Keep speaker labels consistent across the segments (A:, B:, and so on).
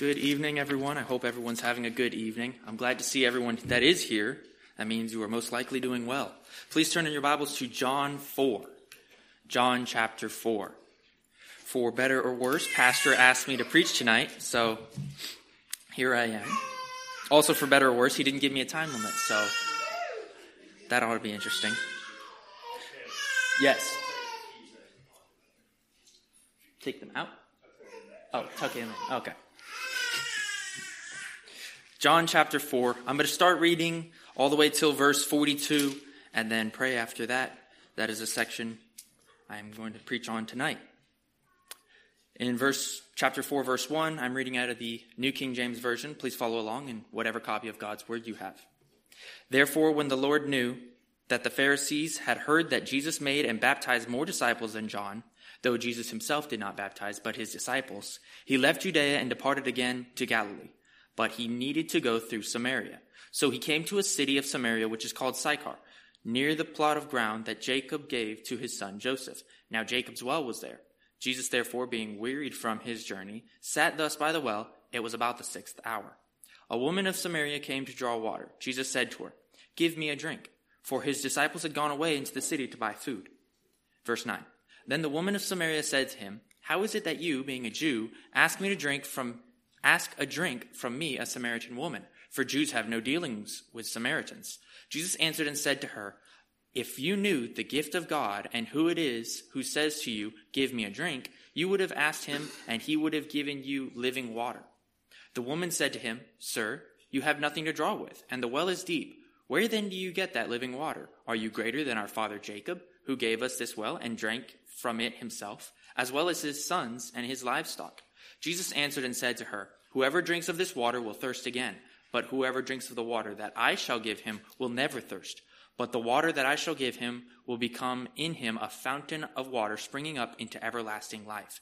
A: Good evening, everyone. I hope everyone's having a good evening. I'm glad to see everyone that is here. That means you are most likely doing well. Please turn in your Bibles to John 4. John chapter 4. For better or worse, Pastor asked me to preach tonight, so here I am. Also, for better or worse, he didn't give me a time limit, so that ought to be interesting. Yes. Take them out? Oh, tuck in. Okay. John chapter 4. I'm going to start reading all the way till verse 42 and then pray after that. That is a section I'm going to preach on tonight. In verse chapter 4 verse 1, I'm reading out of the New King James version. Please follow along in whatever copy of God's word you have. Therefore when the Lord knew that the Pharisees had heard that Jesus made and baptized more disciples than John, though Jesus himself did not baptize but his disciples, he left Judea and departed again to Galilee but he needed to go through Samaria. So he came to a city of Samaria, which is called Sychar, near the plot of ground that Jacob gave to his son Joseph. Now Jacob's well was there. Jesus, therefore, being wearied from his journey, sat thus by the well. It was about the sixth hour. A woman of Samaria came to draw water. Jesus said to her, Give me a drink. For his disciples had gone away into the city to buy food. Verse 9. Then the woman of Samaria said to him, How is it that you, being a Jew, ask me to drink from Ask a drink from me, a Samaritan woman, for Jews have no dealings with Samaritans. Jesus answered and said to her, If you knew the gift of God and who it is who says to you, Give me a drink, you would have asked him, and he would have given you living water. The woman said to him, Sir, you have nothing to draw with, and the well is deep. Where then do you get that living water? Are you greater than our father Jacob, who gave us this well and drank from it himself, as well as his sons and his livestock? Jesus answered and said to her, Whoever drinks of this water will thirst again, but whoever drinks of the water that I shall give him will never thirst. But the water that I shall give him will become in him a fountain of water springing up into everlasting life.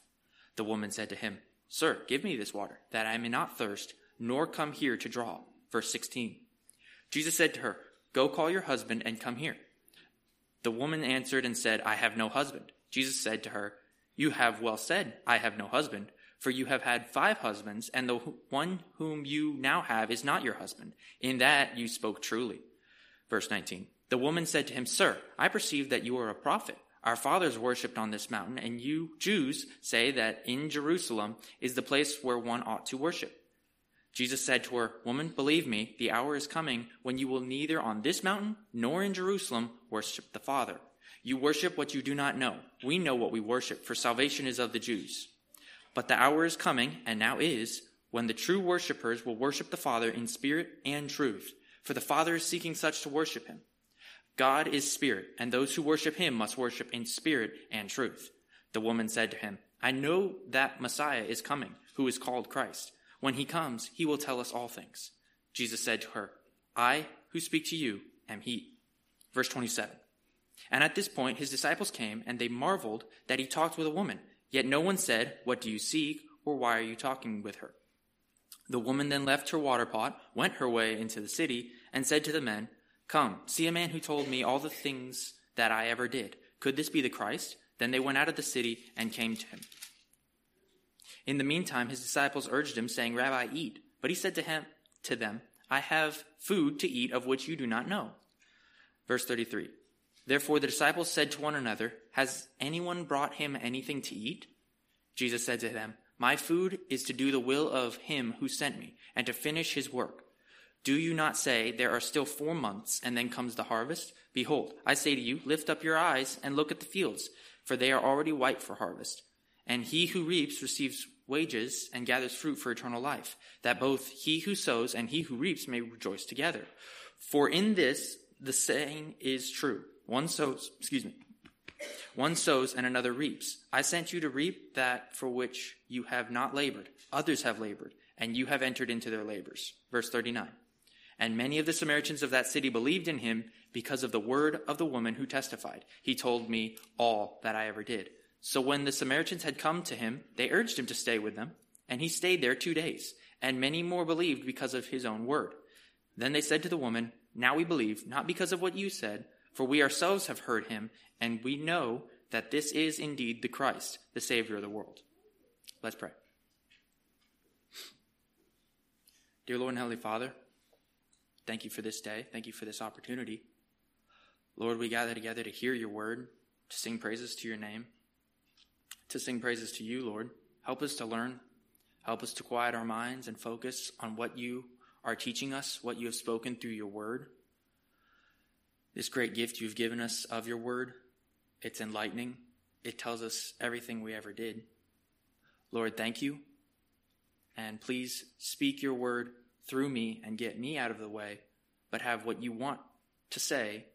A: The woman said to him, Sir, give me this water, that I may not thirst, nor come here to draw. Verse 16. Jesus said to her, Go call your husband and come here. The woman answered and said, I have no husband. Jesus said to her, You have well said, I have no husband for you have had five husbands, and the one whom you now have is not your husband. In that you spoke truly. Verse 19. The woman said to him, Sir, I perceive that you are a prophet. Our fathers worshipped on this mountain, and you Jews say that in Jerusalem is the place where one ought to worship. Jesus said to her, Woman, believe me, the hour is coming when you will neither on this mountain nor in Jerusalem worship the Father. You worship what you do not know. We know what we worship, for salvation is of the Jews. But the hour is coming, and now is, when the true worshippers will worship the Father in spirit and truth, for the Father is seeking such to worship him. God is spirit, and those who worship him must worship in spirit and truth. The woman said to him, I know that Messiah is coming, who is called Christ. When he comes, he will tell us all things. Jesus said to her, I who speak to you am he. Verse 27. And at this point, his disciples came, and they marveled that he talked with a woman. Yet no one said, What do you seek, or why are you talking with her? The woman then left her water pot, went her way into the city, and said to the men, Come, see a man who told me all the things that I ever did. Could this be the Christ? Then they went out of the city and came to him. In the meantime, his disciples urged him, saying, Rabbi, eat. But he said to him, to them, I have food to eat of which you do not know. Verse 33. Therefore the disciples said to one another, Has anyone brought him anything to eat? Jesus said to them, My food is to do the will of him who sent me, and to finish his work. Do you not say, There are still four months, and then comes the harvest? Behold, I say to you, Lift up your eyes and look at the fields, for they are already white for harvest. And he who reaps receives wages and gathers fruit for eternal life, that both he who sows and he who reaps may rejoice together. For in this the saying is true one sows, excuse me, one sows and another reaps. I sent you to reap that for which you have not labored. Others have labored, and you have entered into their labors. Verse 39. And many of the Samaritans of that city believed in him because of the word of the woman who testified. He told me all that I ever did. So when the Samaritans had come to him, they urged him to stay with them, and he stayed there two days. And many more believed because of his own word. Then they said to the woman, Now we believe, not because of what you said, for we ourselves have heard him, and we know that this is indeed the Christ, the Savior of the world. Let's pray. Dear Lord and Heavenly Father, thank you for this day. Thank you for this opportunity. Lord, we gather together to hear your word, to sing praises to your name, to sing praises to you, Lord. Help us to learn. Help us to quiet our minds and focus on what you are teaching us, what you have spoken through your word. This great gift you've given us of your word, it's enlightening. It tells us everything we ever did. Lord, thank you. And please speak your word through me and get me out of the way, but have what you want to say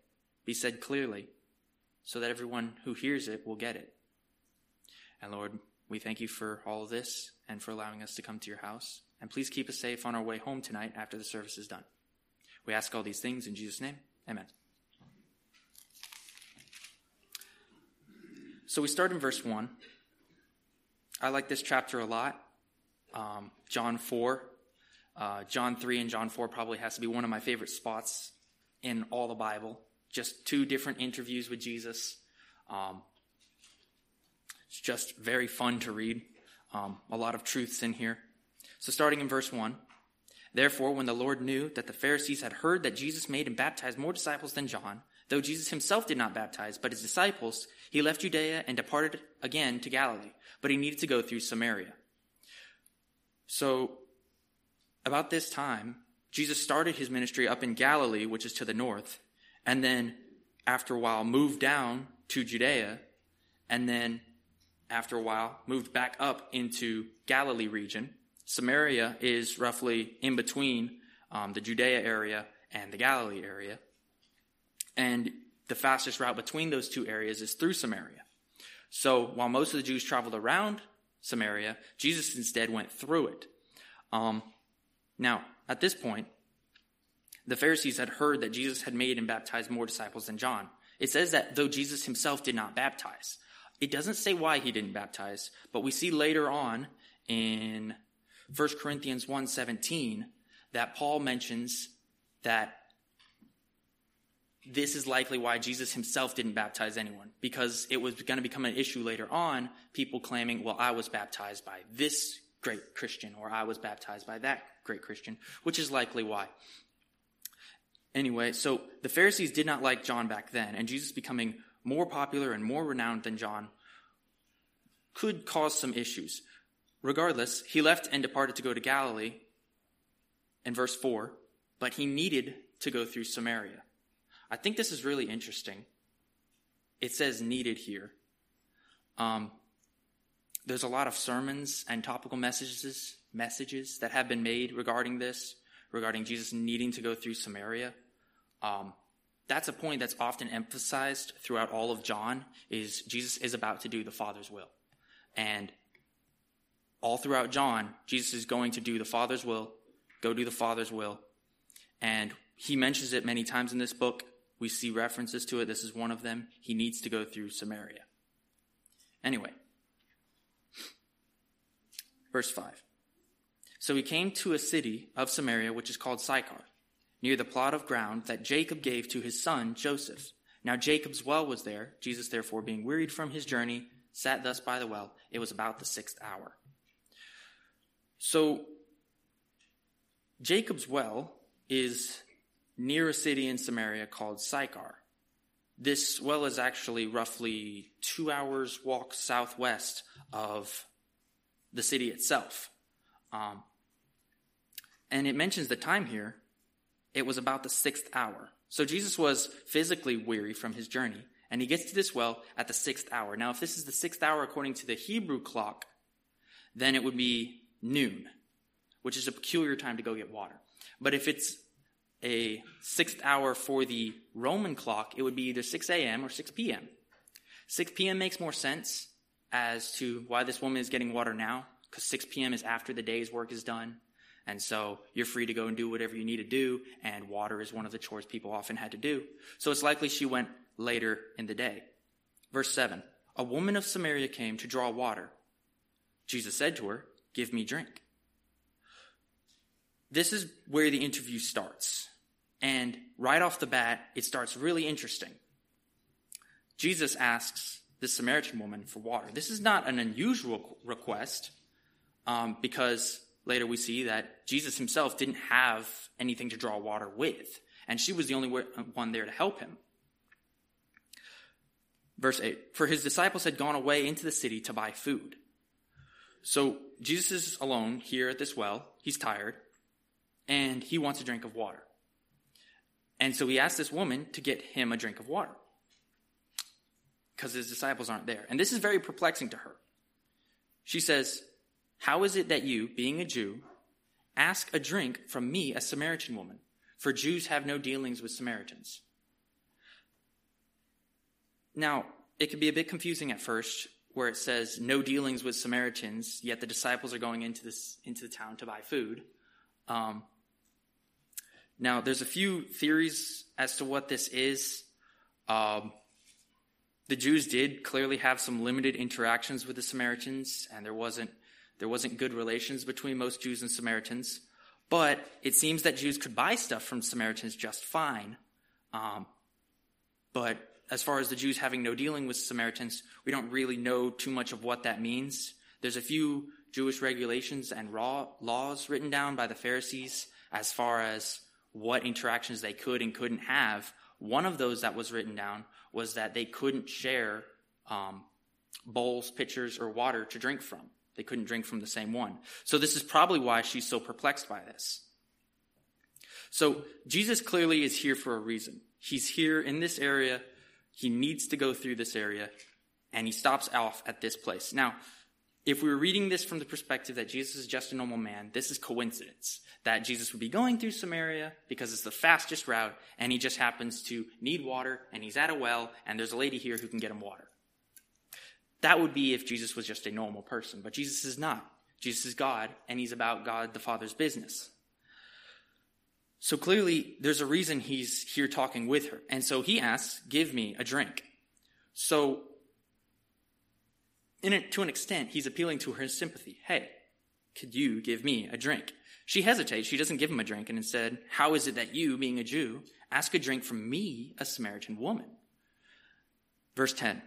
A: be said clearly so that everyone who hears it will get it. And Lord, we thank you for all this and for allowing us to come to your house. And please keep us safe on our way home tonight after the service is done. We ask all these things in Jesus' name. Amen. So we start in verse 1. I like this chapter a lot. Um, John 4. Uh, John 3 and John 4 probably has to be one of my favorite spots in all the Bible. Just two different interviews with Jesus. Um, it's just very fun to read. Um, a lot of truths in here. So, starting in verse 1. Therefore, when the Lord knew that the Pharisees had heard that Jesus made and baptized more disciples than John, though Jesus himself did not baptize, but his disciples, he left Judea and departed again to Galilee. But he needed to go through Samaria. So, about this time, Jesus started his ministry up in Galilee, which is to the north, and then, after a while, moved down to Judea, and then after a while, moved back up into Galilee region. Samaria is roughly in between um, the Judea area and the Galilee area. And the fastest route between those two areas is through Samaria. So while most of the Jews traveled around Samaria, Jesus instead went through it. Um, now, at this point, the Pharisees had heard that Jesus had made and baptized more disciples than John. It says that though Jesus himself did not baptize, it doesn't say why he didn't baptize, but we see later on in 1 Corinthians 1:17 that Paul mentions that this is likely why Jesus himself didn't baptize anyone because it was going to become an issue later on people claiming well I was baptized by this great Christian or I was baptized by that great Christian which is likely why Anyway, so the Pharisees did not like John back then, and Jesus becoming more popular and more renowned than John, could cause some issues. Regardless, he left and departed to go to Galilee in verse 4, but he needed to go through Samaria. I think this is really interesting. It says needed here. Um, there's a lot of sermons and topical messages messages that have been made regarding this, regarding Jesus needing to go through Samaria. Um, that's a point that's often emphasized throughout all of John is Jesus is about to do the Father's will. And all throughout John, Jesus is going to do the Father's will, go do the Father's will. And he mentions it many times in this book. We see references to it. This is one of them. He needs to go through Samaria. Anyway, verse 5. So he came to a city of Samaria, which is called Sychar near the plot of ground that Jacob gave to his son Joseph. Now Jacob's well was there. Jesus, therefore, being wearied from his journey, sat thus by the well. It was about the sixth hour. So, Jacob's well is near a city in Samaria called Sychar. This well is actually roughly two hours walk southwest of the city itself. Um, and it mentions the time here it was about the sixth hour. So Jesus was physically weary from his journey, and he gets to this well at the sixth hour. Now, if this is the sixth hour according to the Hebrew clock, then it would be noon, which is a peculiar time to go get water. But if it's a sixth hour for the Roman clock, it would be either 6 a.m. or 6 p.m. 6 p.m. makes more sense as to why this woman is getting water now, because 6 p.m. is after the day's work is done. And so you're free to go and do whatever you need to do, and water is one of the chores people often had to do. So it's likely she went later in the day. Verse 7 A woman of Samaria came to draw water. Jesus said to her, Give me drink. This is where the interview starts. And right off the bat, it starts really interesting. Jesus asks the Samaritan woman for water. This is not an unusual request um, because later we see that Jesus himself didn't have anything to draw water with, and she was the only one there to help him. Verse 8 For his disciples had gone away into the city to buy food. So Jesus is alone here at this well. He's tired, and he wants a drink of water. And so he asks this woman to get him a drink of water because his disciples aren't there. And this is very perplexing to her. She says, How is it that you, being a Jew, ask a drink from me, a Samaritan woman? For Jews have no dealings with Samaritans. Now, it can be a bit confusing at first, where it says no dealings with Samaritans, yet the disciples are going into this into the town to buy food. Um, now, there's a few theories as to what this is. Um, the Jews did clearly have some limited interactions with the Samaritans, and there wasn't there wasn't good relations between most Jews and Samaritans. But it seems that Jews could buy stuff from Samaritans just fine. Um, but as far as the Jews having no dealing with Samaritans, we don't really know too much of what that means. There's a few Jewish regulations and raw laws written down by the Pharisees as far as what interactions they could and couldn't have. One of those that was written down was that they couldn't share um, bowls, pitchers, or water to drink from. They couldn't drink from the same one. So this is probably why she's so perplexed by this. So Jesus clearly is here for a reason. He's here in this area. He needs to go through this area, and he stops off at this place. Now, if we were reading this from the perspective that Jesus is just a normal man, this is coincidence. That Jesus would be going through Samaria because it's the fastest route, and he just happens to need water, and he's at a well, and there's a lady here who can get him water. That would be if Jesus was just a normal person, but Jesus is not. Jesus is God, and he's about God the Father's business. So clearly, there's a reason he's here talking with her. And so he asks, Give me a drink. So in to an extent, he's appealing to her sympathy. Hey, could you give me a drink? She hesitates. She doesn't give him a drink and instead, how is it that you, being a Jew, ask a drink from me, a Samaritan woman? Verse 10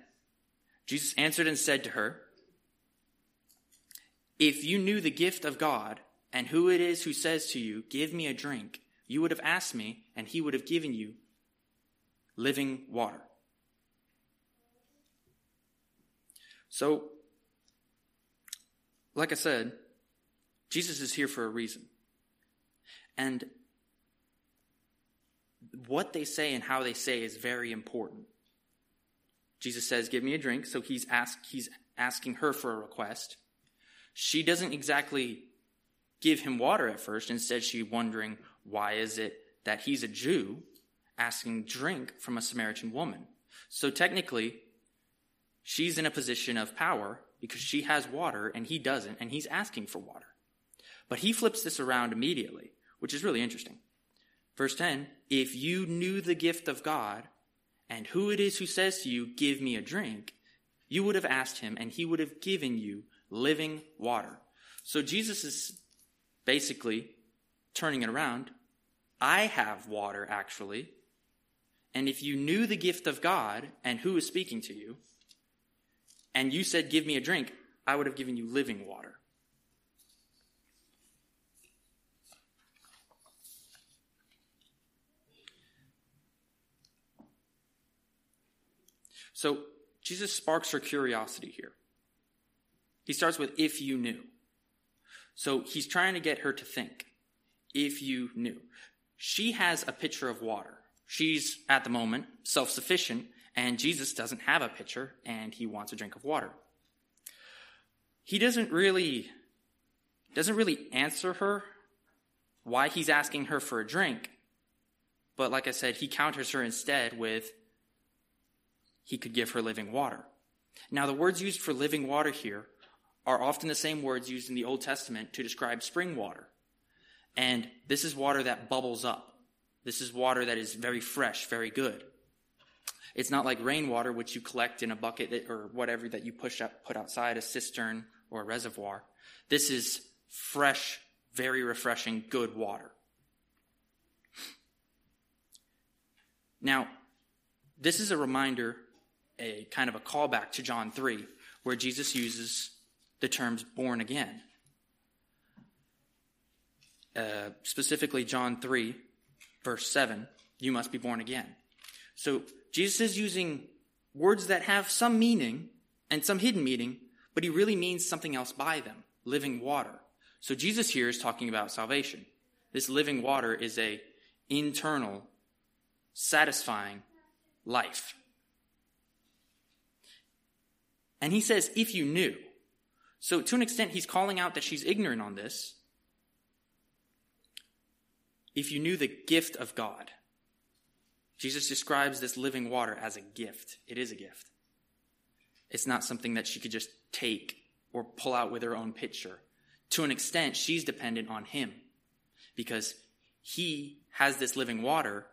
A: Jesus answered and said to her, If you knew the gift of God and who it is who says to you, Give me a drink, you would have asked me, and he would have given you living water. So, like I said, Jesus is here for a reason. And what they say and how they say is very important. Jesus says, Give me a drink. So he's, ask, he's asking her for a request. She doesn't exactly give him water at first. Instead, she's wondering, Why is it that he's a Jew asking drink from a Samaritan woman? So technically, she's in a position of power because she has water and he doesn't, and he's asking for water. But he flips this around immediately, which is really interesting. Verse 10 If you knew the gift of God and who it is who says to you, Give me a drink, you would have asked him, and he would have given you living water. So Jesus is basically turning it around. I have water, actually. And if you knew the gift of God and who is speaking to you, and you said, Give me a drink, I would have given you living water. So Jesus sparks her curiosity here. He starts with, If you knew. So he's trying to get her to think, If you knew. She has a pitcher of water. She's, at the moment, self sufficient and Jesus doesn't have a pitcher and he wants a drink of water. He doesn't really doesn't really answer her why he's asking her for a drink. But like I said, he counters her instead with he could give her living water. Now the words used for living water here are often the same words used in the Old Testament to describe spring water. And this is water that bubbles up. This is water that is very fresh, very good. It's not like rainwater, which you collect in a bucket or whatever that you push up, put outside a cistern or a reservoir. This is fresh, very refreshing, good water. Now, this is a reminder, a kind of a callback to John 3, where Jesus uses the terms born again. uh, specifically John 3, verse 7, you must be born again. So Jesus is using words that have some meaning and some hidden meaning, but he really means something else by them living water. So Jesus here is talking about salvation. This living water is a internal, satisfying life. And he says, if you knew. So to an extent, he's calling out that she's ignorant on this. If you knew the gift of God. Jesus describes this living water as a gift. It is a gift. It's not something that she could just take or pull out with her own pitcher. To an extent, she's dependent on him because he has this living water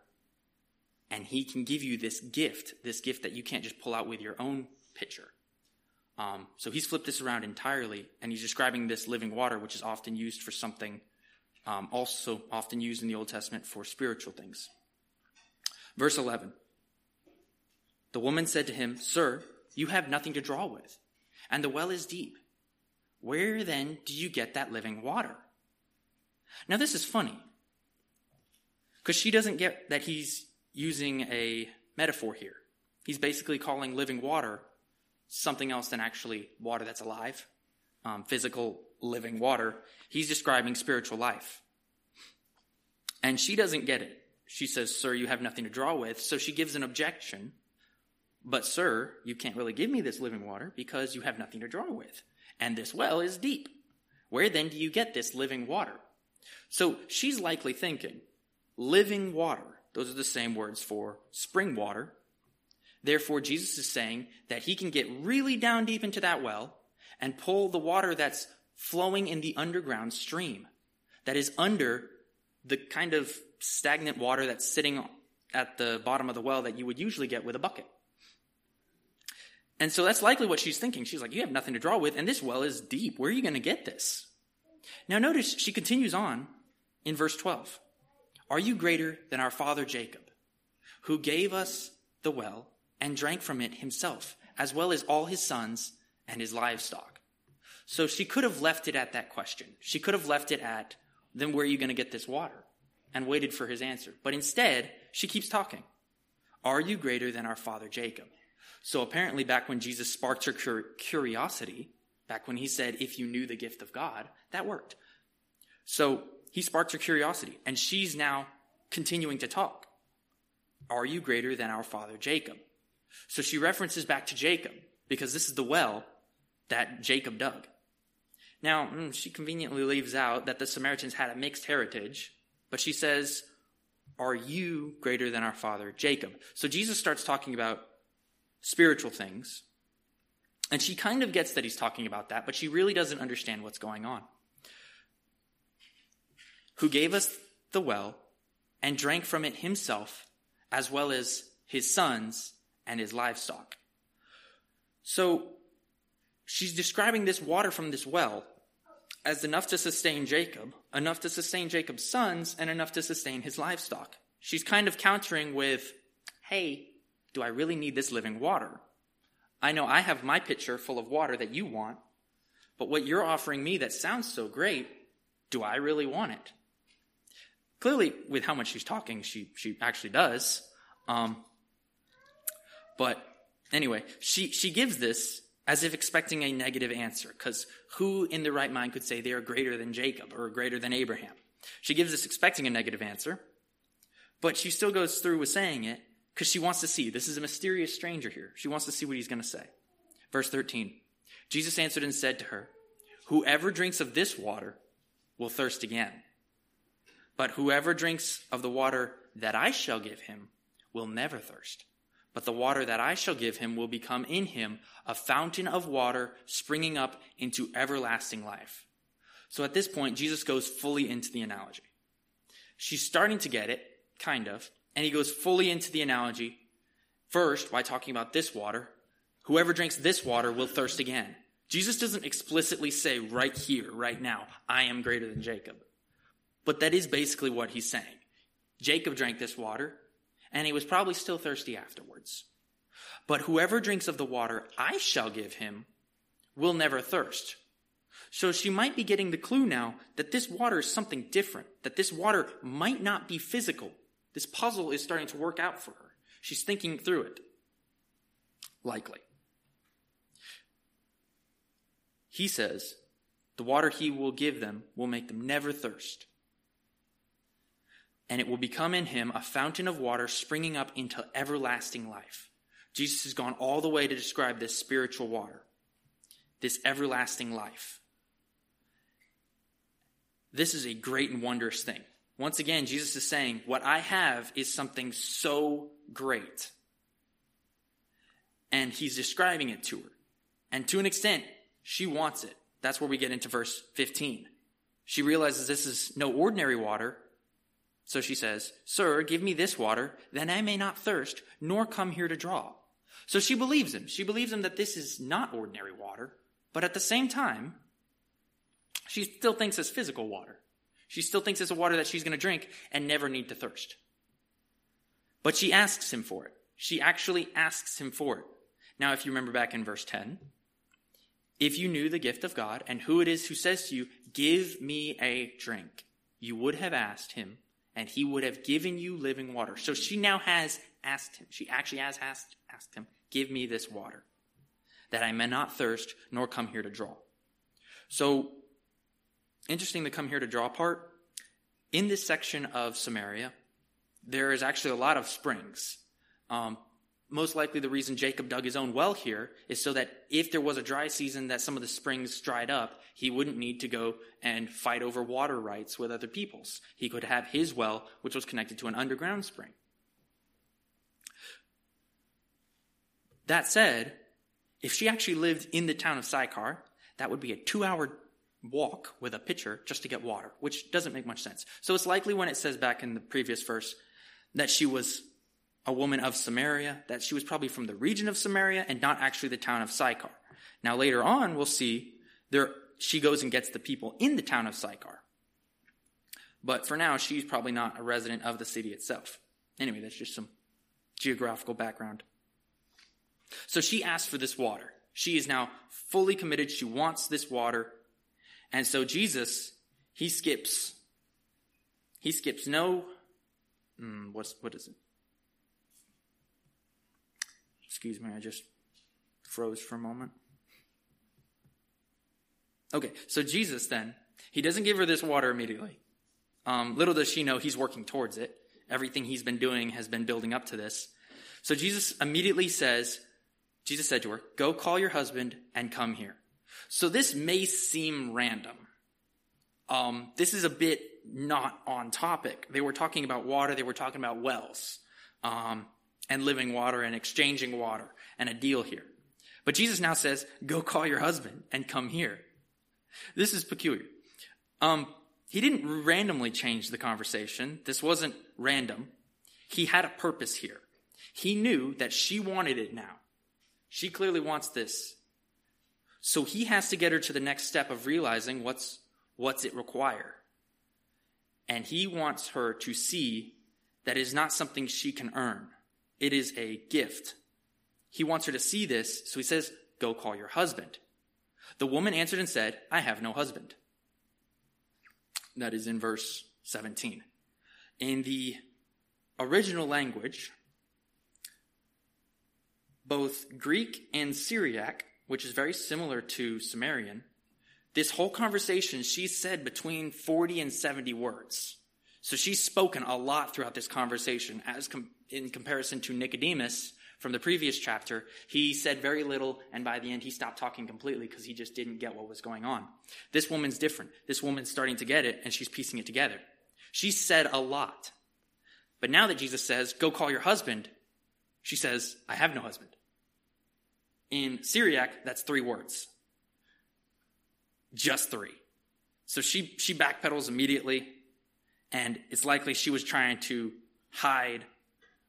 A: and he can give you this gift, this gift that you can't just pull out with your own pitcher. Um, so he's flipped this around entirely and he's describing this living water, which is often used for something, um, also often used in the Old Testament for spiritual things. Verse 11 The woman said to him, Sir, you have nothing to draw with, and the well is deep. Where then do you get that living water? Now, this is funny because she doesn't get that he's using a metaphor here. He's basically calling living water something else than actually water that's alive, um, physical living water. He's describing spiritual life. And she doesn't get it. She says, Sir, you have nothing to draw with. So she gives an objection. But, sir, you can't really give me this living water because you have nothing to draw with. And this well is deep. Where then do you get this living water? So she's likely thinking, living water. Those are the same words for spring water. Therefore, Jesus is saying that he can get really down deep into that well and pull the water that's flowing in the underground stream that is under the kind of stagnant water that's sitting at the bottom of the well that you would usually get with a bucket. And so that's likely what she's thinking. She's like, You have nothing to draw with, and this well is deep. Where are you going to get this? Now, notice she continues on in verse 12 Are you greater than our father Jacob, who gave us the well and drank from it himself, as well as all his sons and his livestock? So she could have left it at that question. She could have left it at, Then where are you going to get this water? And waited for his answer. But instead, she keeps talking. Are you greater than our father Jacob? So apparently, back when Jesus sparked her curiosity, back when he said, If you knew the gift of God, that worked. So he sparked her curiosity, and she's now continuing to talk. Are you greater than our father Jacob? So she references back to Jacob, because this is the well that Jacob dug. Now, mm, she conveniently leaves out that the Samaritans had a mixed heritage, but she says, Are you greater than our father Jacob? So Jesus starts talking about spiritual things. And she kind of gets that he's talking about that, but she really doesn't understand what's going on. Who gave us the well and drank from it himself, as well as his sons and his livestock. So she's describing this water from this well as enough to sustain Jacob, enough to sustain Jacob's sons, and enough to sustain his livestock. She's kind of countering with, hey, do I really need this living water? I know I have my pitcher full of water that you want, but what you're offering me that sounds so great, do I really want it? Clearly, with how much she's talking, she, she actually does. Um, but anyway, she, she gives this as if expecting a negative answer, because who in the right mind could say they are greater than Jacob or greater than Abraham? She gives this expecting a negative answer, but she still goes through with saying it because she wants to see. This is a mysterious stranger here. She wants to see what he's going to say. Verse 13 Jesus answered and said to her, Whoever drinks of this water will thirst again. But whoever drinks of the water that I shall give him will never thirst. But the water that I shall give him will become in him a fountain of water springing up into everlasting life. So at this point, Jesus goes fully into the analogy. She's starting to get it, kind of, and he goes fully into the analogy. First, by talking about this water, whoever drinks this water will thirst again. Jesus doesn't explicitly say right here, right now, I am greater than Jacob. But that is basically what he's saying. Jacob drank this water and he was probably still thirsty afterwards. But whoever drinks of the water I shall give him will never thirst. So she might be getting the clue now that this water is something different, that this water might not be physical. This puzzle is starting to work out for her. She's thinking through it. Likely. He says, the water he will give them will make them never thirst. And it will become in him a fountain of water springing up into everlasting life. Jesus has gone all the way to describe this spiritual water, this everlasting life. This is a great and wondrous thing. Once again, Jesus is saying, What I have is something so great. And he's describing it to her. And to an extent, she wants it. That's where we get into verse 15. She realizes this is no ordinary water. So she says, Sir, give me this water, then I may not thirst, nor come here to draw. So she believes him. She believes him that this is not ordinary water, but at the same time, she still thinks it's physical water. She still thinks it's a water that she's going to drink and never need to thirst. But she asks him for it. She actually asks him for it. Now, if you remember back in verse 10, if you knew the gift of God and who it is who says to you, Give me a drink, you would have asked him, and he would have given you living water. So she now has asked him. She actually has asked, asked him, Give me this water, that I may not thirst nor come here to draw. So, interesting to come here to draw part. In this section of Samaria, there is actually a lot of springs. Um, most likely the reason Jacob dug his own well here is so that if there was a dry season that some of the springs dried up, he wouldn't need to go and fight over water rights with other peoples. He could have his well, which was connected to an underground spring. That said, if she actually lived in the town of Sychar, that would be a two hour walk with a pitcher just to get water, which doesn't make much sense. So it's likely when it says back in the previous verse that she was a woman of Samaria, that she was probably from the region of Samaria and not actually the town of Sychar. Now later on, we'll see there, she goes and gets the people in the town of Sychar. But for now, she's probably not a resident of the city itself. Anyway, that's just some geographical background. So she asks for this water. She is now fully committed. She wants this water. And so Jesus, he skips, he skips no, mm, what's, what is it? Excuse me, I just froze for a moment. Okay, so Jesus then, he doesn't give her this water immediately. Um, little does she know he's working towards it. Everything he's been doing has been building up to this. So Jesus immediately says, Jesus said to her, Go call your husband and come here. So this may seem random. Um, this is a bit not on topic. They were talking about water, they were talking about wells um, and living water and exchanging water and a deal here. But Jesus now says, Go call your husband and come here. This is peculiar. Um, he didn't randomly change the conversation. This wasn't random. He had a purpose here. He knew that she wanted it now. She clearly wants this. So he has to get her to the next step of realizing what's, what's it require. And he wants her to see that it is not something she can earn. It is a gift. He wants her to see this, so he says, Go call your husband. The woman answered and said, I have no husband. That is in verse 17. In the original language, both Greek and Syriac, which is very similar to Sumerian, this whole conversation, she said between 40 and 70 words. So she's spoken a lot throughout this conversation as com- in comparison to Nicodemus from the previous chapter. He said very little, and by the end, he stopped talking completely because he just didn't get what was going on. This woman's different. This woman's starting to get it, and she's piecing it together. She said a lot. But now that Jesus says, Go call your husband, she says, I have no husband. In Syriac, that's three words. Just three. So she, she backpedals immediately, and it's likely she was trying to hide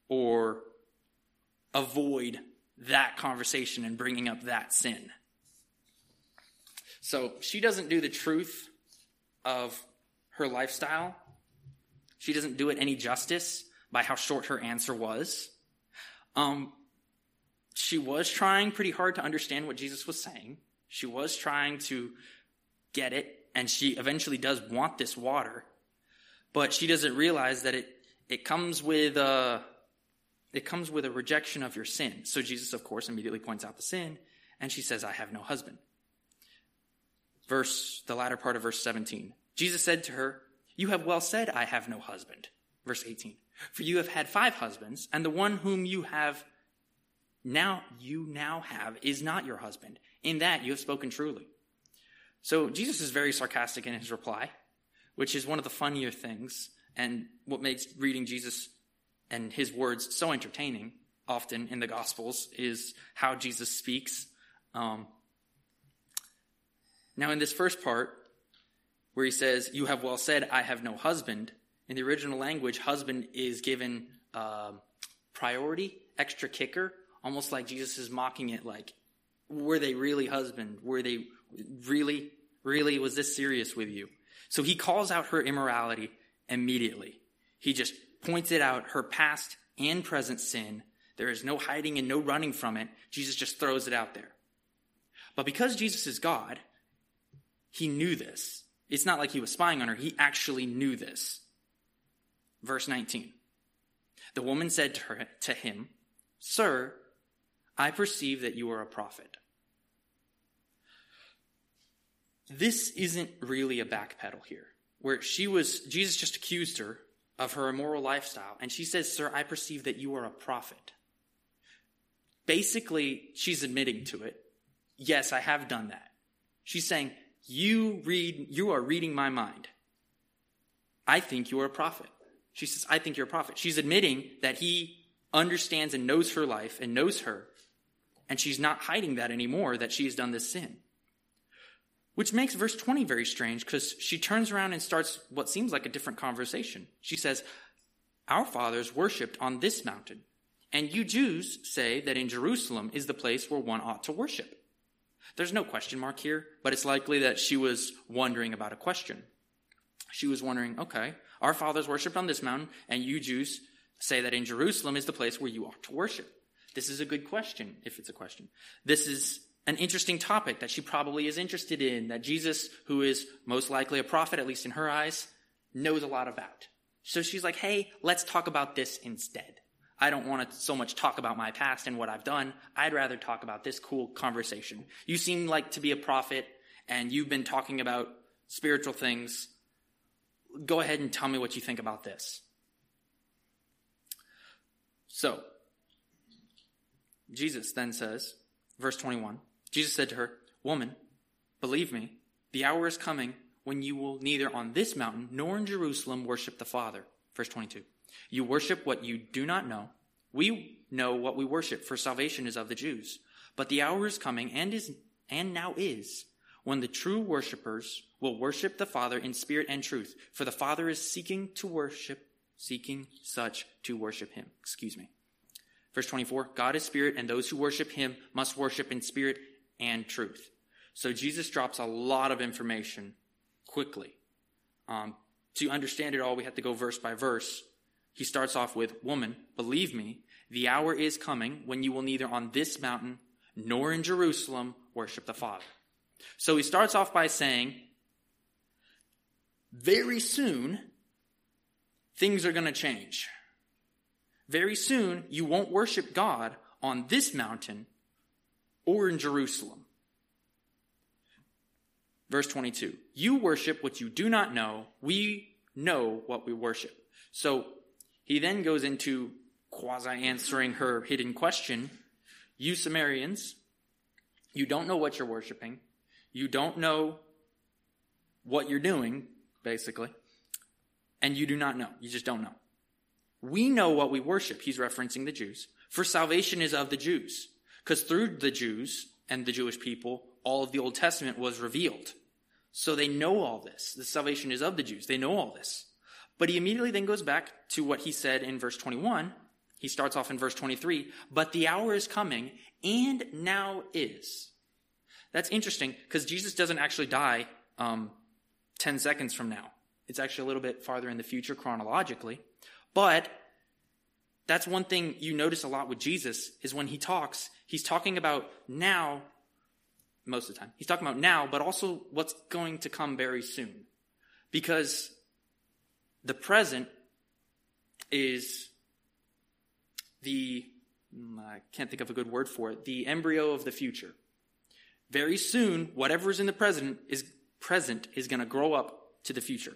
A: or avoid that conversation and bringing up that sin. So she doesn't do the truth of her lifestyle. She doesn't do it any justice by how short her answer was. Um, she was trying pretty hard to understand what Jesus was saying. She was trying to get it, and she eventually does want this water, but she doesn't realize that it, it comes with a, it comes with a rejection of your sin. So Jesus, of course, immediately points out the sin, and she says, I have no husband. Verse, the latter part of verse 17. Jesus said to her, You have well said, I have no husband. Verse 18. For you have had five husbands, and the one whom you have now you now have is not your husband. In that you have spoken truly. So Jesus is very sarcastic in his reply, which is one of the funnier things and what makes reading Jesus and his words so entertaining often in the Gospels is how Jesus speaks. Um, now, in this first part, where he says, You have well said, I have no husband, in the original language, husband is given uh, priority, extra kicker, almost like Jesus is mocking it like, were they really husband? Were they really, really, was this serious with you? So he calls out her immorality immediately. He just points it out her past and present sin. There is no hiding and no running from it. Jesus just throws it out there. But because Jesus is God, he knew this. It's not like he was spying on her. He actually knew this. Verse 19. The woman said to, her, to him, Sir, I perceive that you are a prophet. This isn't really a backpedal here, where she was, Jesus just accused her of her immoral lifestyle, and she says, Sir, I perceive that you are a prophet. Basically, she's admitting to it. Yes, I have done that. She's saying, You read, you are reading my mind. I think you are a prophet. She says, I think you're a prophet. She's admitting that he understands and knows her life and knows her and she's not hiding that anymore, that she has done this sin. Which makes verse 20 very strange because she turns around and starts what seems like a different conversation. She says, Our fathers worshipped on this mountain, and you Jews say that in Jerusalem is the place where one ought to worship. There's no question mark here, but it's likely that she was wondering about a question. She was wondering, okay, our fathers worshipped on this mountain, and you Jews say that in Jerusalem is the place where you ought to worship. This is a good question, if it's a question. This is an interesting topic that she probably is interested in, that Jesus, who is most likely a prophet, at least in her eyes, knows a lot about. So she's like, hey, let's talk about this instead. I don't want to so much talk about my past and what I've done. I'd rather talk about this cool conversation. You seem like to be a prophet and you've been talking about spiritual things. Go ahead and tell me what you think about this. So, Jesus then says, verse 21, Jesus said to her, Woman, believe me, the hour is coming when you will neither on this mountain nor in Jerusalem worship the Father. Verse 22. You worship what you do not know. We know what we worship, for salvation is of the Jews. But the hour is coming and is and now is when the true worshippers will worship the Father in spirit and truth, for the Father is seeking to worship, seeking such to worship him. Excuse me. Verse 24 God is spirit, and those who worship him must worship in spirit and truth. So Jesus drops a lot of information quickly. Um, to understand it all, we have to go verse by verse. He starts off with, Woman, believe me, the hour is coming when you will neither on this mountain nor in Jerusalem worship the Father. So he starts off by saying, Very soon, things are going to change. Very soon, you won't worship God on this mountain or in Jerusalem. Verse 22 You worship what you do not know. We know what we worship. So he then goes into quasi answering her hidden question You Samaritans, you don't know what you're worshiping. You don't know what you're doing, basically. And you do not know. You just don't know. We know what we worship. He's referencing the Jews. For salvation is of the Jews. Because through the Jews and the Jewish people, all of the Old Testament was revealed. So they know all this. The salvation is of the Jews. They know all this. But he immediately then goes back to what he said in verse 21. He starts off in verse 23. But the hour is coming, and now is. That's interesting because Jesus doesn't actually die um, 10 seconds from now. It's actually a little bit farther in the future chronologically. But that's one thing you notice a lot with Jesus is when he talks, he's talking about now most of the time. He's talking about now, but also what's going to come very soon. Because the present is the, mm, I can't think of a good word for it, the embryo of the future. Very soon, whatever's in the present is present is going to grow up to the future.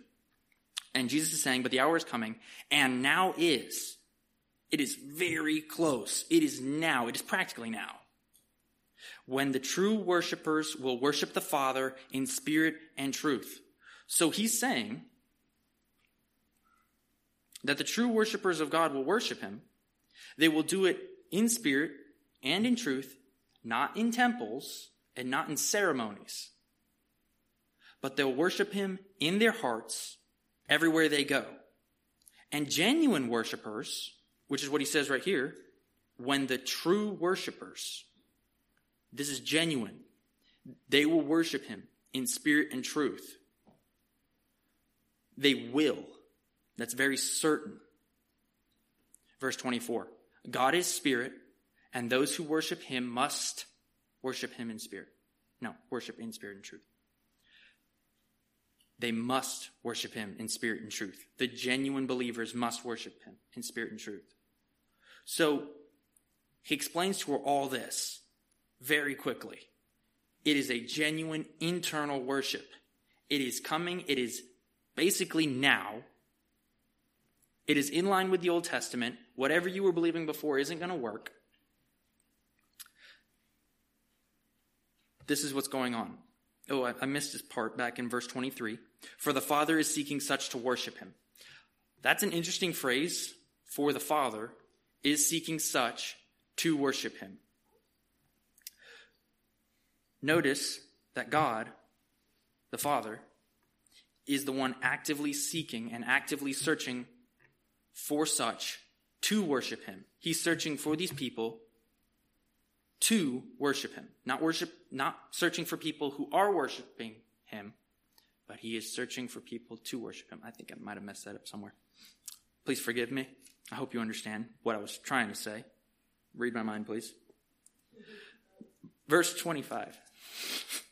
A: And Jesus is saying, but the hour is coming, and now is. It is very close. It is now. It is practically now. When the true worshipers will worship the Father in spirit and truth. So he's saying that the true worshipers of God will worship him. They will do it in spirit and in truth, not in temples and not in ceremonies. But they'll worship him in their hearts everywhere they go. And genuine worshipers, which is what he says right here, when the true worshipers, this is genuine, they will worship him in spirit and truth. They will. That's very certain. Verse 24 God is spirit, and those who worship him must worship him in spirit. No, worship in spirit and truth. They must worship him in spirit and truth. The genuine believers must worship him in spirit and truth. So he explains to her all this very quickly. It is a genuine internal worship. It is coming, it is basically now, it is in line with the Old Testament. Whatever you were believing before isn't going to work. This is what's going on. Oh, I, missed this part back in verse 23. For the Father is seeking such to worship him. That's an interesting phrase. For the Father is seeking such to worship him. Notice that God, the Father, is the one actively seeking and actively searching for such to worship him. He's searching for these people to worship him. Not worship, not searching for people who are worshiping him, but he is searching for people to worship him. I think I might have messed that up somewhere. Please forgive me. I hope you understand what I was trying to say. Read my mind, please. Verse 25.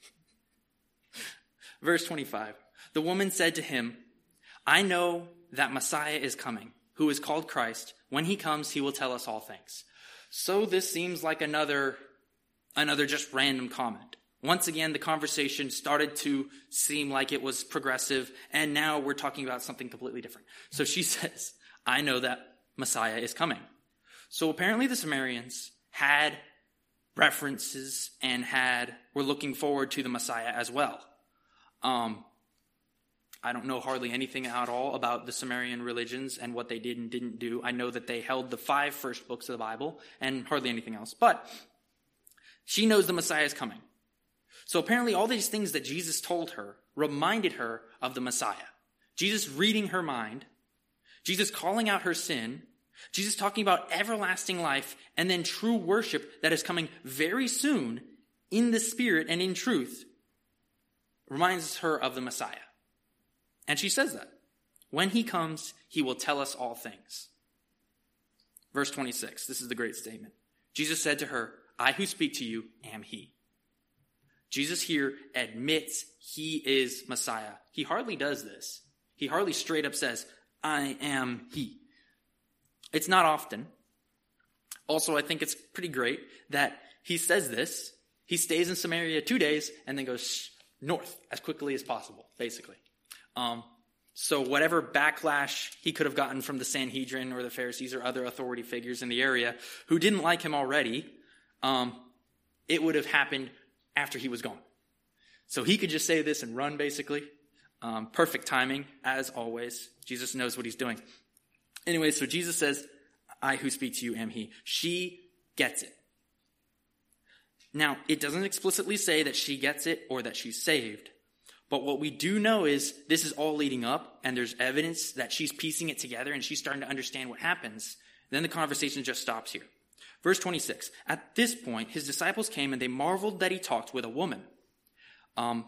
A: Verse 25. The woman said to him, I know that Messiah is coming who is called Christ, when he comes, he will tell us all things. So this seems like another, another just random comment. Once again, the conversation started to seem like it was progressive, and now we're talking about something completely different. So she says, I know that Messiah is coming. So apparently the Sumerians had references and had, were looking forward to the Messiah as well. Um, I don't know hardly anything at all about the Sumerian religions and what they did and didn't do. I know that they held the five first books of the Bible and hardly anything else. But she knows the Messiah is coming. So apparently, all these things that Jesus told her reminded her of the Messiah. Jesus reading her mind, Jesus calling out her sin, Jesus talking about everlasting life, and then true worship that is coming very soon in the Spirit and in truth reminds her of the Messiah. And she says that. When he comes, he will tell us all things. Verse 26, this is the great statement. Jesus said to her, I who speak to you am he. Jesus here admits he is Messiah. He hardly does this. He hardly straight up says, I am he. It's not often. Also, I think it's pretty great that he says this. He stays in Samaria two days and then goes north as quickly as possible, basically. Um, so whatever backlash he could have gotten from the Sanhedrin or the Pharisees or other authority figures in the area who didn't like him already, um, it would have happened after he was gone. So he could just say this and run, basically. Um, perfect timing, as always. Jesus knows what he's doing. Anyway, so Jesus says, I who speak to you am he. She gets it. Now, it doesn't explicitly say that she gets it or that she's saved, but what we do know is this is all leading up, and there's evidence that she's piecing it together and she's starting to understand what happens. Then the conversation just stops here. Verse 26. At this point, his disciples came and they marveled that he talked with a woman. Um,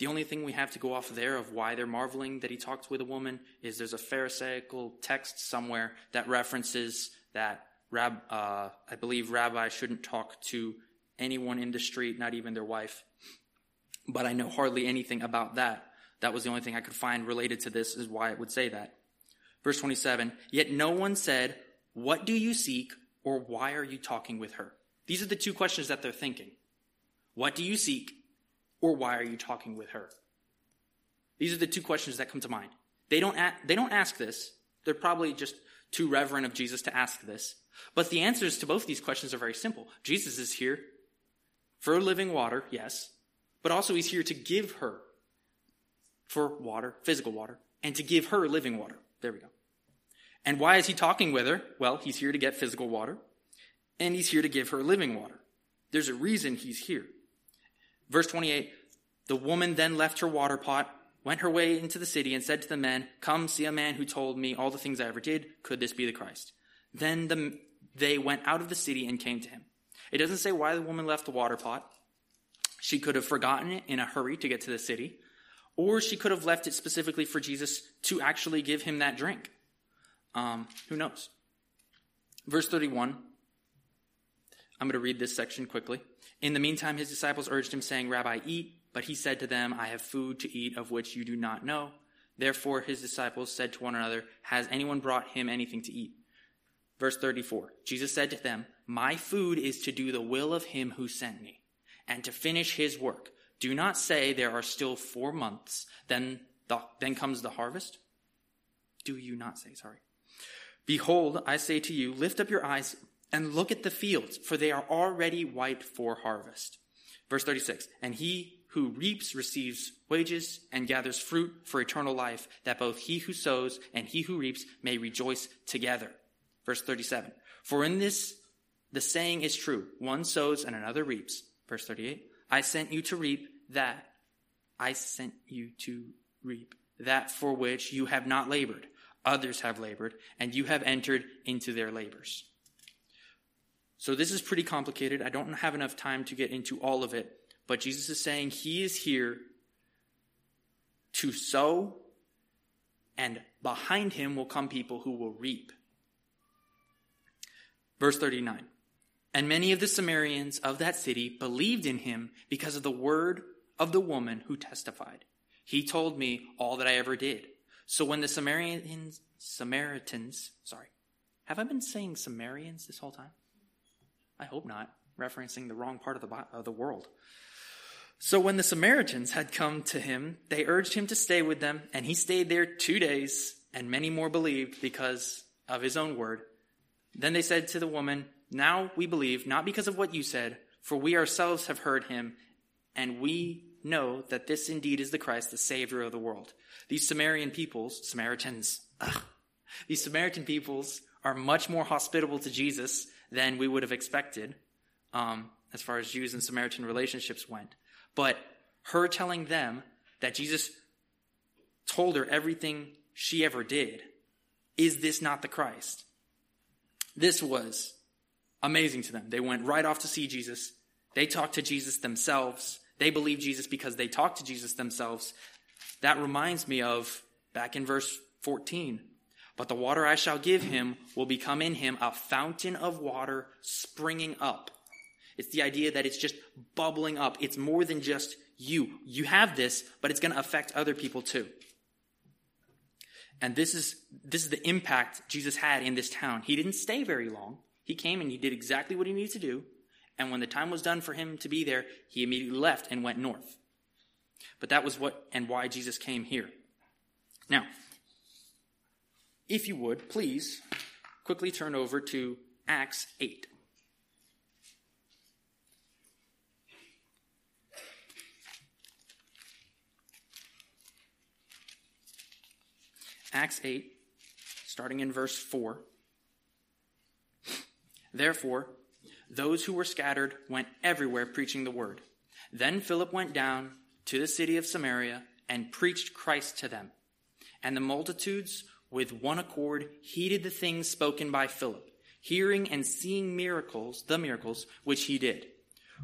A: the only thing we have to go off there of why they're marveling that he talked with a woman is there's a Pharisaical text somewhere that references that rab, uh, I believe rabbi shouldn't talk to anyone in the street, not even their wife. But I know hardly anything about that. That was the only thing I could find related to this, is why it would say that. Verse 27 Yet no one said, What do you seek, or why are you talking with her? These are the two questions that they're thinking. What do you seek, or why are you talking with her? These are the two questions that come to mind. They don't, a- they don't ask this. They're probably just too reverent of Jesus to ask this. But the answers to both these questions are very simple. Jesus is here for living water, yes, but also he's here to give her for water, physical water, and to give her living water. There we go. And why is he talking with her? Well, he's here to get physical water, and he's here to give her living water. There's a reason he's here. Verse 28 The woman then left her water pot, went her way into the city, and said to the men, Come see a man who told me all the things I ever did. Could this be the Christ? Then the, they went out of the city and came to him. It doesn't say why the woman left the water pot. She could have forgotten it in a hurry to get to the city, or she could have left it specifically for Jesus to actually give him that drink. Um, who knows? Verse 31. I'm going to read this section quickly. In the meantime, his disciples urged him, saying, Rabbi, eat. But he said to them, I have food to eat of which you do not know. Therefore, his disciples said to one another, Has anyone brought him anything to eat? Verse 34 Jesus said to them, My food is to do the will of him who sent me, and to finish his work. Do not say there are still four months, then, the, then comes the harvest. Do you not say, sorry. Behold, I say to you, lift up your eyes and look at the fields, for they are already white for harvest. Verse 36 And he who reaps receives wages and gathers fruit for eternal life, that both he who sows and he who reaps may rejoice together. Verse 37 For in this the saying is true one sows and another reaps. Verse 38 I sent you to reap that. I sent you to reap that for which you have not labored. Others have labored, and you have entered into their labors. So this is pretty complicated. I don't have enough time to get into all of it, but Jesus is saying he is here to sow, and behind him will come people who will reap. Verse 39 And many of the Samaritans of that city believed in him because of the word of the woman who testified. He told me all that I ever did. So when the Samaritans, Samaritans, sorry, have I been saying Sumerians this whole time? I hope not, referencing the wrong part of the, of the world. So when the Samaritans had come to him, they urged him to stay with them, and he stayed there two days, and many more believed because of his own word. Then they said to the woman, Now we believe, not because of what you said, for we ourselves have heard him, and we know that this indeed is the Christ, the Savior of the world. These Samaritan peoples, Samaritans, ugh, these Samaritan peoples are much more hospitable to Jesus than we would have expected um, as far as Jews and Samaritan relationships went. But her telling them that Jesus told her everything she ever did, is this not the Christ? This was amazing to them. They went right off to see Jesus. They talked to Jesus themselves. They believed Jesus because they talked to Jesus themselves. That reminds me of back in verse 14. But the water I shall give him will become in him a fountain of water springing up. It's the idea that it's just bubbling up. It's more than just you. You have this, but it's going to affect other people too. And this is, this is the impact Jesus had in this town. He didn't stay very long. He came and he did exactly what he needed to do. And when the time was done for him to be there, he immediately left and went north. But that was what and why Jesus came here. Now, if you would, please quickly turn over to Acts 8. Acts 8, starting in verse 4. Therefore, those who were scattered went everywhere preaching the word. Then Philip went down to the city of Samaria and preached Christ to them. And the multitudes, with one accord, heeded the things spoken by Philip, hearing and seeing miracles, the miracles which he did.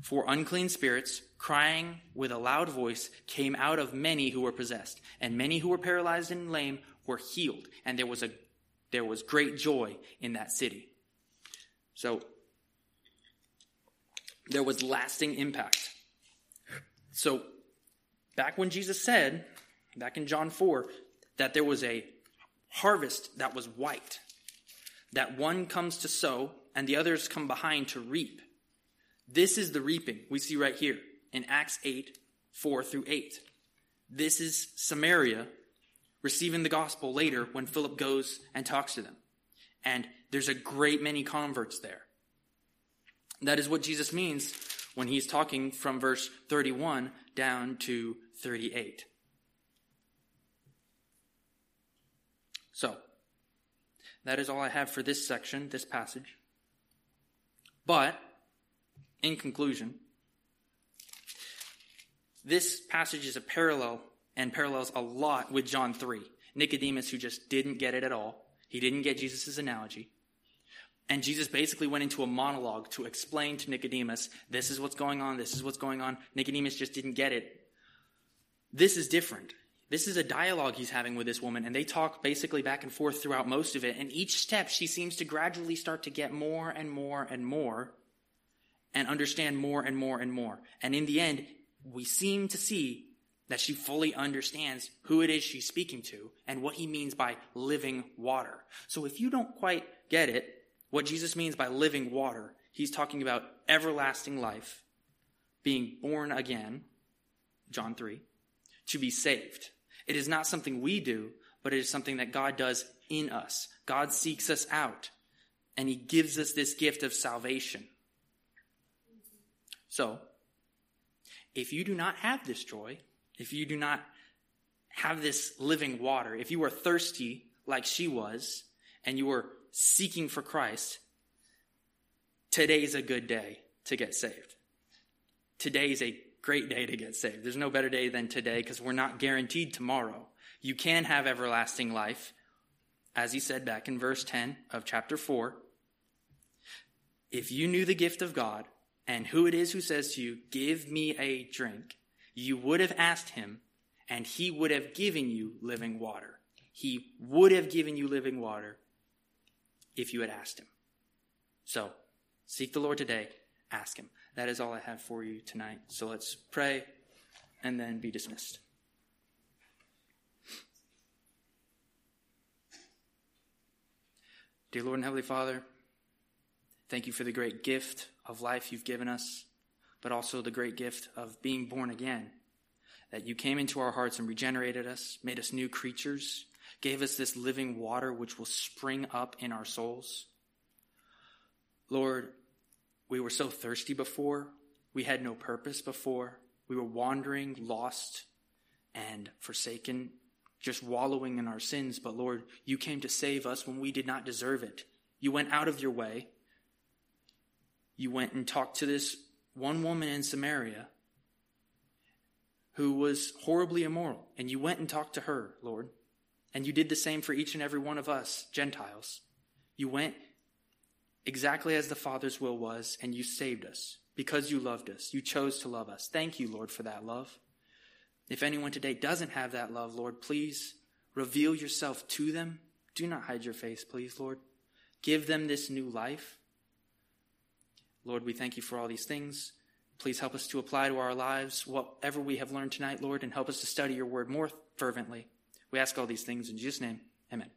A: For unclean spirits, crying with a loud voice, came out of many who were possessed, and many who were paralyzed and lame were healed, and there was a there was great joy in that city. So there was lasting impact. So, back when Jesus said, back in John 4, that there was a harvest that was white, that one comes to sow and the others come behind to reap. This is the reaping we see right here in Acts 8 4 through 8. This is Samaria receiving the gospel later when Philip goes and talks to them. And there's a great many converts there. That is what Jesus means when he's talking from verse 31 down to 38. So, that is all I have for this section, this passage. But, in conclusion, this passage is a parallel and parallels a lot with John 3. Nicodemus, who just didn't get it at all, he didn't get Jesus' analogy. And Jesus basically went into a monologue to explain to Nicodemus, this is what's going on, this is what's going on. Nicodemus just didn't get it. This is different. This is a dialogue he's having with this woman, and they talk basically back and forth throughout most of it. And each step, she seems to gradually start to get more and more and more and understand more and more and more. And in the end, we seem to see that she fully understands who it is she's speaking to and what he means by living water. So if you don't quite get it, what Jesus means by living water, he's talking about everlasting life, being born again, John 3, to be saved. It is not something we do, but it is something that God does in us. God seeks us out, and he gives us this gift of salvation. So, if you do not have this joy, if you do not have this living water, if you are thirsty like she was, and you are seeking for Christ, today's a good day to get saved. Today is a great day to get saved. There's no better day than today because we're not guaranteed tomorrow. You can have everlasting life, as he said back in verse 10 of chapter 4. If you knew the gift of God and who it is who says to you, Give me a drink, you would have asked him, and he would have given you living water. He would have given you living water if you had asked him. So, seek the Lord today, ask him. That is all I have for you tonight. So let's pray and then be dismissed. Dear Lord and Heavenly Father, thank you for the great gift of life you've given us but also the great gift of being born again. That you came into our hearts and regenerated us, made us new creatures, gave us this living water which will spring up in our souls. Lord, we were so thirsty before. We had no purpose before. We were wandering, lost, and forsaken, just wallowing in our sins. But Lord, you came to save us when we did not deserve it. You went out of your way. You went and talked to this one woman in Samaria who was horribly immoral, and you went and talked to her, Lord. And you did the same for each and every one of us, Gentiles. You went exactly as the Father's will was, and you saved us because you loved us. You chose to love us. Thank you, Lord, for that love. If anyone today doesn't have that love, Lord, please reveal yourself to them. Do not hide your face, please, Lord. Give them this new life. Lord, we thank you for all these things. Please help us to apply to our lives whatever we have learned tonight, Lord, and help us to study your word more fervently. We ask all these things in Jesus' name. Amen.